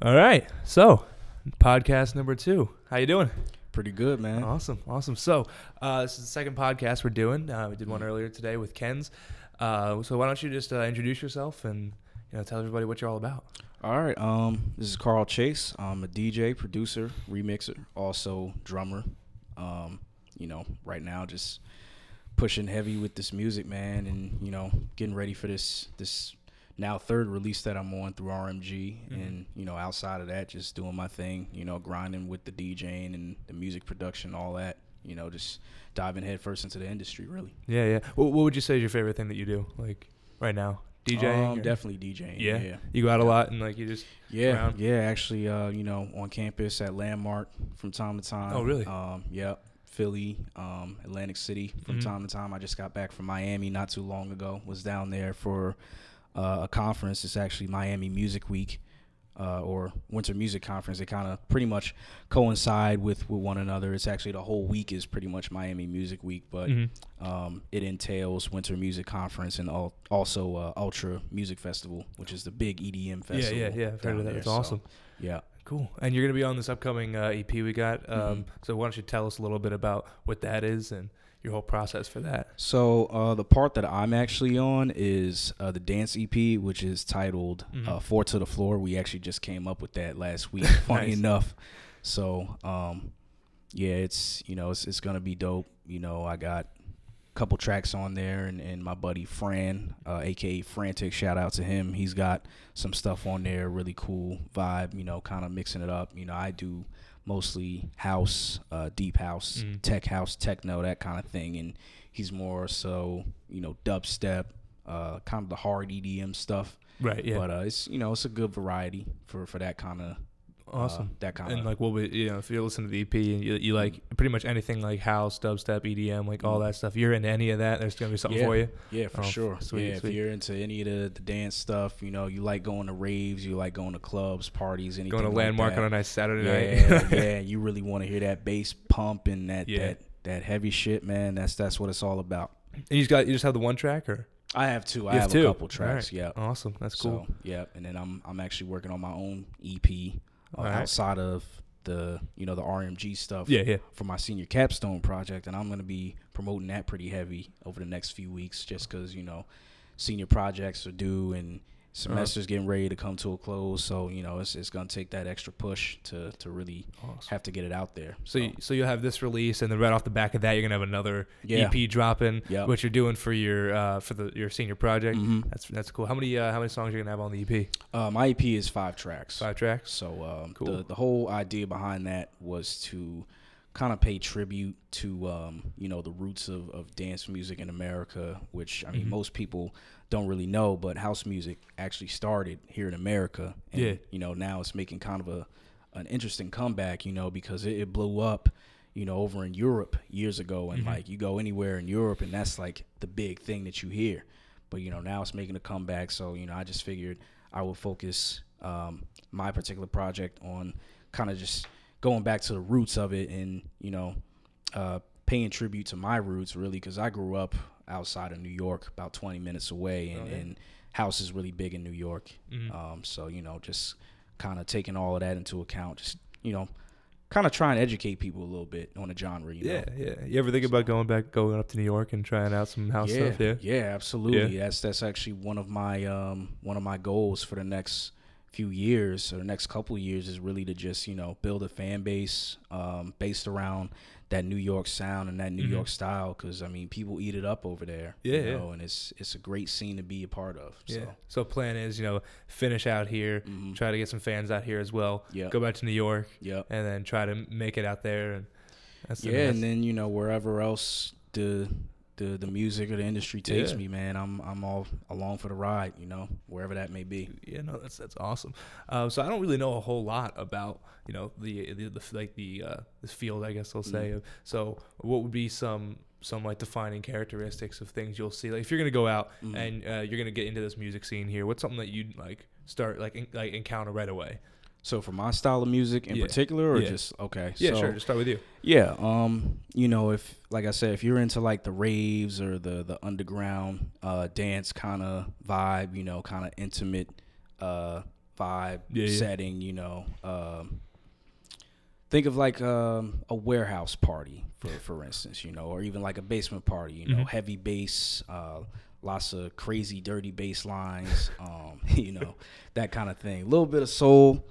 All right. So, podcast number two. How you doing? Pretty good, man. Awesome. Awesome. So, uh, this is the second podcast we're doing. Uh, we did one earlier today with Ken's. Uh, so, why don't you just uh, introduce yourself and you know tell everybody what you're all about? All right. Um, this is Carl Chase. I'm a DJ, producer, remixer, also drummer. Um, you know, right now just pushing heavy with this music, man, and you know, getting ready for this this now third release that I'm on through RMG, Mhm. and you know, outside of that, just doing my thing. You know, grinding with the DJing and the music production, all that. You know, just diving headfirst into the industry, really. Yeah, yeah. What, what would you say is your favorite thing that you do, like right now? DJing. Um, definitely DJing. Yeah? yeah. You go out a lot and like you just. Yeah, around? yeah. Actually, uh, you know, on campus at Landmark from time to time. Oh, really? Um, yep. Philly, um, Atlantic City from Mhm. time to time. I just got back from Miami not too long ago. Was down there for uh, a conference. It's actually Miami Music Week. Uh, or Winter Music Conference. They kind of pretty much coincide with, with one another. It's actually the whole week is pretty much Miami Music Week, but Mhm. um, it entails Winter Music Conference and al- also uh, Ultra Music Festival, which is the big EDM festival. yeah, yeah. I've heard of that. there. It's So, awesome. yeah. Cool. And you're gonna be on this upcoming uh, EP we got. Um, Mhm. So why don't you tell us a little bit about what that is and your whole process for that? So uh, the part that I'm actually on is uh, the dance EP, which is titled Mhm. uh, "Four to the Floor." We actually just came up with that last week. Funny Nice. enough. So um, yeah, it's you know it's it's gonna be dope. You know, I got a couple tracks on there, and, and my buddy Fran, uh, aka Frantic, shout out to him. He's got some stuff on there, really cool vibe. You know, kind of mixing it up. You know, I do mostly house, uh, deep house, Mhm. tech house, techno, that kind of thing, and he's more so you know dubstep, uh, kind of the hard EDM stuff. Right. Yeah. But uh, it's you know it's a good variety for for that kind of awesome. that kind and like what we, you know, if you listen to the EP and you, you like pretty much anything like house, dubstep, EDM, like all Mhm. that stuff, you're into any of that. There's gonna be something Yeah. for you. Yeah, for Oh, sure. sweet, yeah, sweet. if you're into any of the, the dance stuff, you know, you like going to raves, you like going to clubs, parties, anything. Going to landmark on a nice Saturday yeah, night. yeah, you really want to hear that bass pump and that Yeah. that that heavy shit, man. That's that's what it's all about. And you just got you just have the one track or I have two. I have, have two? a couple tracks. Alright. Yeah. awesome. That's cool. So yeah, and then I'm I'm actually working on my own EP uh, Alright. outside of the you know the RMG stuff. yeah, yeah. for my senior capstone project, and I'm gonna be promoting that pretty heavy over the next few weeks, just because you know senior projects are due and semesters getting ready to come to a close. So you know it's it's gonna take that extra push to to really Awesome. have to get it out there. So, you, so you'll have this release, and then right off the back of that, you're gonna have another yeah, EP dropping. Yep. What you're doing for your uh, for the your senior project. Mhm. That's that's cool. How many uh, how many songs are you gonna have on the EP? Uh, my EP is five tracks. Five tracks. So um, Cool. the the whole idea behind that was to kind of pay tribute to um, you know the roots of, of dance music in America, which I mean Mhm. most people don't really know, but house music actually started here in America. And, Yeah. You know now it's making kind of a an interesting comeback. You know because it, it blew up. You know, over in Europe years ago, and Mhm. like you go anywhere in Europe, and that's like the big thing that you hear. But you know, now it's making a comeback. So you know, I just figured I would focus um, my particular project on kind of just going back to the roots of it and you know uh, paying tribute to my roots really because i grew up outside of new york about 20 minutes away and, Oh, yeah. and house is really big in new york Mhm. um, so you know just kind of taking all of that into account just you know kind of trying to educate people a little bit on the genre you yeah, know yeah. You ever think about going back, going up to New York and trying out some house yeah, stuff? Yeah. Yeah, absolutely. That's that's actually one of my um one of my goals for the next few years or the next couple of years is really to just you know build a fan base um based around that New York sound and that New Mhm. York style because I mean people eat it up over there. Yeah, you yeah. and it's it's a great scene to be a part of. Yeah. So, So plan is, you know, finish out here, mhm. try to get some fans out here as well. yeah, Go back to New York, yep. and then try to make it out there. And that's yeah, and then you know wherever else the the the music or the industry takes Yeah. me, man, I'm I'm all along for the ride. You know, wherever that may be. yeah, no, that's that's awesome. Um, so I don't really know a whole lot about you know the the, the like the uh, this field, I guess I'll say. Mhm. So what would be some some like defining characteristics of things you'll see? Like if you're gonna go out Mhm. and uh, you're gonna get into this music scene here, what's something that you'd like start like en- like encounter right away? So for my style of music in Yeah. particular, or Yeah. just okay? Yeah, so, sure. Just start with you. Yeah, um, you know, if like I said, if you're into like the raves or the the underground uh, dance kind of vibe, you know, kind of intimate, uh, vibe Yeah, setting. You know, um, think of like um, a warehouse party, for for instance. You know, or even like a basement party. You know, Mhm. heavy bass, uh, lots of crazy, dirty bass lines. Um, you know, that kind of thing. A little bit of soul.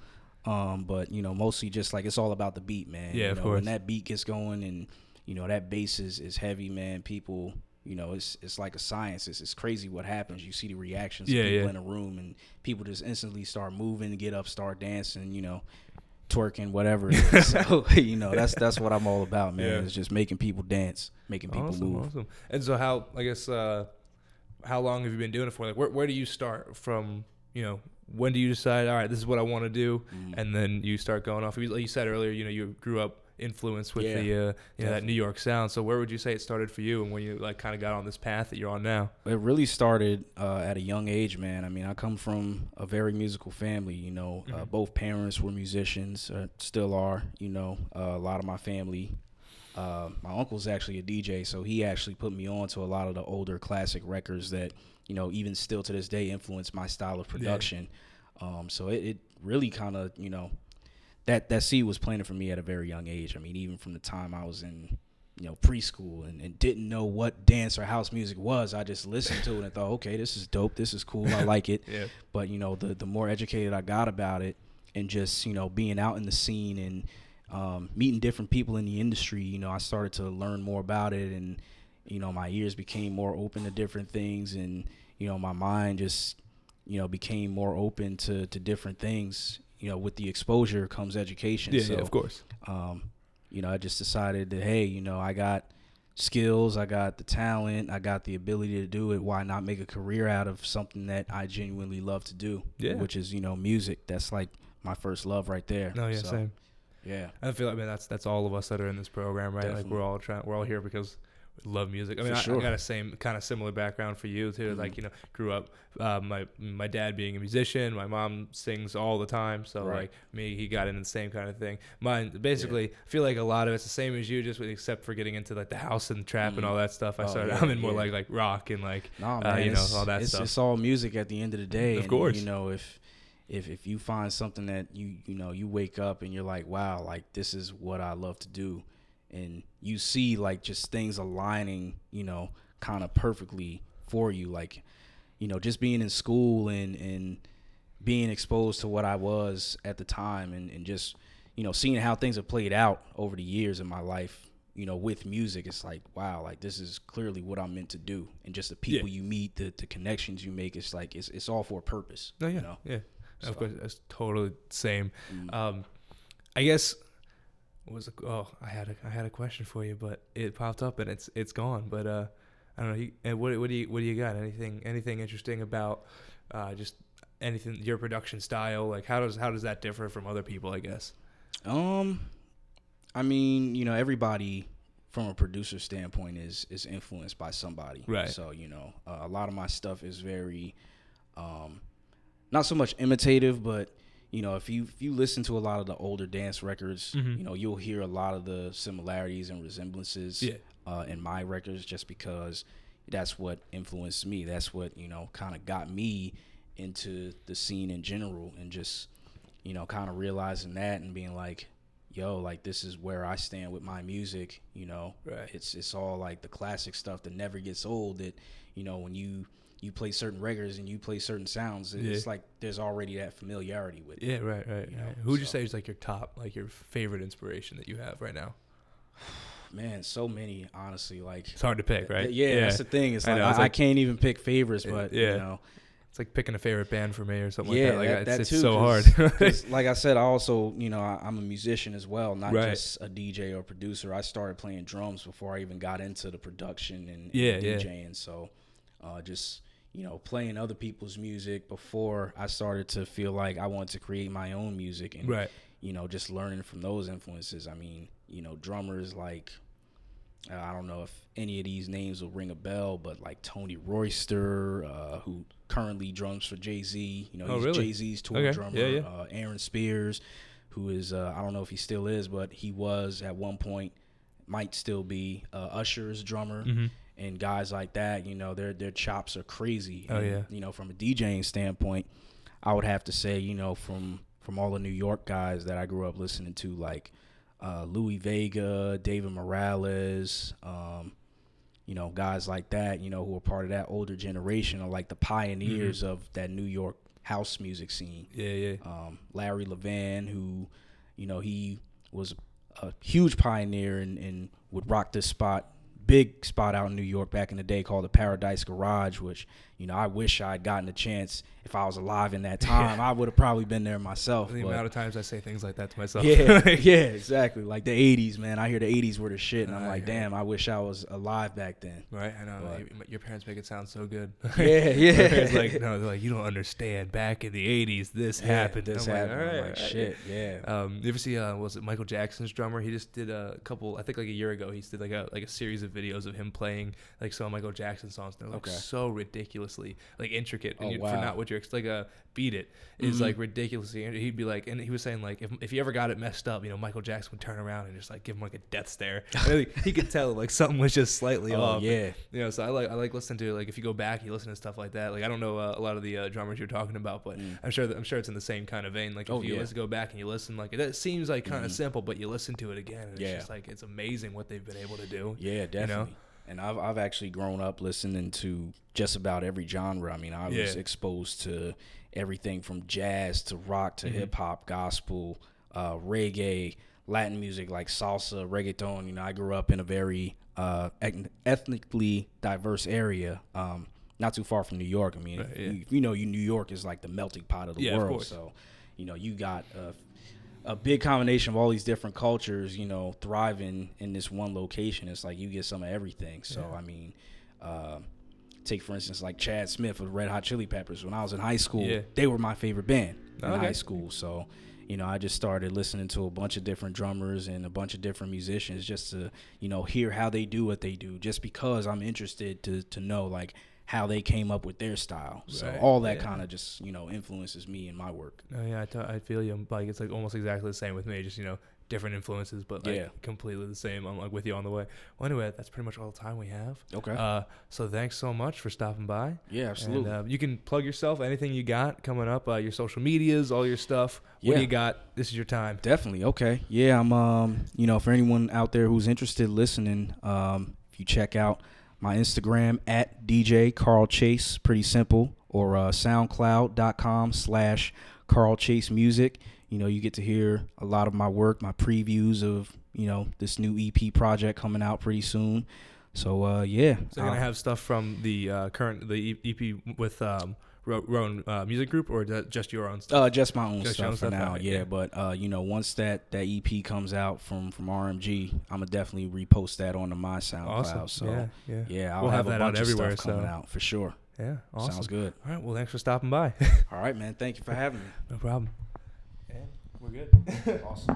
Um, but you know, mostly just like it's all about the beat, man. Yeah, you of know, course. When that beat gets going and you know that bass is, is heavy, man. People, you know, it's it's like a science. It's, it's crazy what happens. You see the reactions Yeah, of people yeah. in a room, and people just instantly start moving, get up, start dancing. You know, twerking, whatever. So you know, that's that's what I'm all about, man. Yeah. It's just making people dance, making people awesome, move. awesome. And so, how I guess uh, how long have you been doing it for? Like, where where do you start from? You know, when do you decide? All right, this is what I want to do, Mm. and then you start going off. Like you said earlier, you know, you grew up influenced with Yeah, the uh, you know that. New York sound. So, where would you say it started for you, and when you like kind of got on this path that you're on now? It really started uh, at a young age, man. I mean, I come from a very musical family. You know, uh, Mhm. both parents were musicians, uh, still are. You know, uh, a lot of my family. Uh, my uncle's actually a DJ, so he actually put me on to a lot of the older classic records that you know, even still to this day, influence my style of production. Um, so it, it really kind of, you know, that that seed was planted for me at a very young age. I mean, even from the time I was in, you know, preschool and, and didn't know what dance or house music was, I just listened to it and thought, okay, this is dope, this is cool, I like it. Yeah, But you know, the the more educated I got about it, and just you know being out in the scene and um, meeting different people in the industry, you know, I started to learn more about it, and you know, my ears became more open to different things, and you know, my mind just you know became more open to to different things. You know, with the exposure comes education. yeah, so, yeah, of course. um, you know, I just decided that hey, you know, I got skills, I got the talent, I got the ability to do it. Why not make a career out of something that I genuinely love to do? Yeah. which is you know music. That's like my first love right there. No, yeah, So, same. Yeah, I feel like man, that's that's all of us that are in this program, right? Like we're all trying, we're all here because love music. I mean, I, sure. I got a same kind of similar background for you too. Mhm. Like you know, grew up uh, my my dad being a musician, my mom sings all the time, so Right. like me, he got into the same kind of thing. Mine basically, I feel like a lot of it's the same as you, just with, except for getting into like the house and trap and Mhm. all that stuff. I Oh, started, yeah, I'm in more yeah. like like rock and like no Uh, you know, all that it's, stuff. it's all music at the end of the day. Of and, course. you know if. If, if you find something that you you know you wake up and you're like wow like this is what I love to do and you see like just things aligning you know kind of perfectly for you like you know just being in school and and being exposed to what I was at the time and, and just you know seeing how things have played out over the years in my life you know with music it's like wow like this is clearly what I'm meant to do and just the people you meet the, the connections you make it's like it's, it's all for a purpose no, yeah, you know yeah. So- Of course, that's totally same. Mm. Um, I guess was? Oh, I had a I had a question for you, but it popped up and it's it's gone. But uh, I don't know. You, and what what do you what do you got? Anything anything interesting about uh, just anything your production style? Like how does how does that differ from other people? I guess. Um, I mean, you know, everybody from a producer standpoint is is influenced by somebody, Right. So you know, uh, a lot of my stuff is very, um, not so much imitative, but you know, if you if you listen to a lot of the older dance records, Mhm. you know, you'll hear a lot of the similarities and resemblances Yeah. uh, in my records, just because that's what influenced me. That's what you know, kind of got me into the scene in general, and just you know, kind of realizing that and being like, yo, like this is where I stand with my music. You know, Right. it's it's all like the classic stuff that never gets old. That you know, when you you play certain records and you play certain sounds, it's Yeah. like there's already that familiarity with. it. Yeah. Right. Right. You right. Who would you say is like your top, like your favorite inspiration that you have right now? Man, so many, honestly. Like, It's hard to pick, right? yeah, that's the thing. It's I like I, it's I can't even pick favorites, but yeah. you know, It's like picking a favorite band for me or something yeah, like that. Like that, it's, that it's too. so 'cause- hard. like I said, I also, you know, I, I'm a musician as well, not Right. just a DJ or producer. I started playing drums before I even got into the production and, and Yeah, yeah. DJing. So, uh, just you know, playing other people's music before I started to feel like I wanted to create my own music and right. you know, just learning from those influences. I mean, you know, drummers like uh, I don't know if any of these names will ring a bell, but like Tony Royster, uh, who currently drums for Jay Z. You know, Oh, he's really? Jay Z's tour Okay. drummer. Yeah, yeah. Uh, Aaron Spears, who is uh, I don't know if he still is, but he was at one point, might still be uh, Usher's drummer. hmm And guys like that, you know, their their chops are crazy. Oh, And, yeah. You know, from a DJing standpoint, I would have to say, you know, from from all the New York guys that I grew up listening to, like uh, Louie Vega, David Morales, um, you know, guys like that, you know, who are part of that older generation, are like the pioneers Mm-hmm. of that New York house music scene. Yeah, yeah. Um, Larry Levan, who, you know, he was a huge pioneer and, and would rock this spot, big spot out in New York back in the day called the Paradise Garage, which, you know, I wish I had gotten a chance if I was alive in that time. I would have probably been there myself. The but- amount of times I say things like that to myself. yeah, Like, yeah, exactly. Like the '80s, man. I hear the '80s were the shit, and I'm I like, it. damn, I wish I was alive back then. Right, I know. But- Your parents make it sound so good. Yeah, yeah. it's like no, they're like you don't understand. Back in the '80s, this Yeah, happened. This I'm happened. Like, all right, like, all right." shit, yeah. Um, you ever see uh, was it Michael Jackson's drummer? He just did a couple. I think like a year ago, he did like a like a series of videos of him playing like some Michael Jackson songs. They're like Okay. so ridiculously like intricate, and Oh, you, for not what you're like a beat it is Mhm. like ridiculously. and He'd be like, and he was saying like if if you ever got it messed up, you know, Michael Jackson would turn around and just like give him like a death stare. And, like, he could tell like something was just slightly Oh off. yeah, You know, so I like I like listening to like if you go back, you listen to stuff like that. Like I don't know uh, a lot of the uh, drummers you're talking about, but Mm. I'm sure that I'm sure it's in the same kind of vein. Like if Oh, you yeah. listen, go back and you listen, like it, it seems like kind of Mhm. simple, but you listen to it again, and Yeah. it's just like it's amazing what they've been able to do. yeah, definitely. And I've I've actually grown up listening to just about every genre. I mean, I was exposed to everything from jazz to rock to Mhm. hip hop, gospel, uh, reggae, Latin music like salsa, reggaeton. You know, I grew up in a very uh, ethnically diverse area. Um, not too far from New York. I mean, Right, yeah. you, you know, you New York is like the melting pot of the Yeah, world. course. So, you know, you got a, a big combination of all these different cultures, you know, thriving in this one location. It's like you get some of everything. So, Yeah. I mean, uh, take for instance like Chad Smith of Red Hot Chili Peppers. When I was in high school, Yeah. they were my favorite band in Okay. high school. So, you know, I just started listening to a bunch of different drummers and a bunch of different musicians just to, you know, hear how they do what they do. Just because I'm interested to to know like how they came up with their style. So Right, all that yeah. kind of just you know influences me in my work. Oh yeah, I, t- I feel you. Like it's like almost exactly the same with me. Just you know, different influences, but like Yeah. completely the same. I'm like with you on the way. Well, anyway, that's pretty much all the time we have. Okay. Uh, so thanks so much for stopping by. yeah, absolutely. And, uh, you can plug yourself. Anything you got coming up, uh, your social medias, all your stuff. What do you got? This is your time. Definitely. Okay. Yeah, I'm um, you know, for anyone out there who's interested listening, um, if you check out my Instagram at DJ Carl Chase, pretty simple, or uh, soundcloud.com slash Carl Chase Music. You know, you get to hear a lot of my work, my previews of, you know, this new EP project coming out pretty soon. So uh yeah. So you're gonna uh, have stuff from the uh, current the EP with um, Ro- Rowan uh, Music Group, or just your own stuff? Uh, just my own Just stuff own for stuff? now. Alright, yeah, yeah. but uh, you know, once that that EP comes out from from RMG, I'm gonna definitely repost that onto my SoundCloud. awesome. So yeah, yeah, yeah, I'll We'll have, have a that out bunch of everywhere, stuff coming so- out for sure. yeah. Awesome. Sounds good. All right. Well, thanks for stopping by. All right, man. Thank you for having me. no problem. And we're good. Awesome.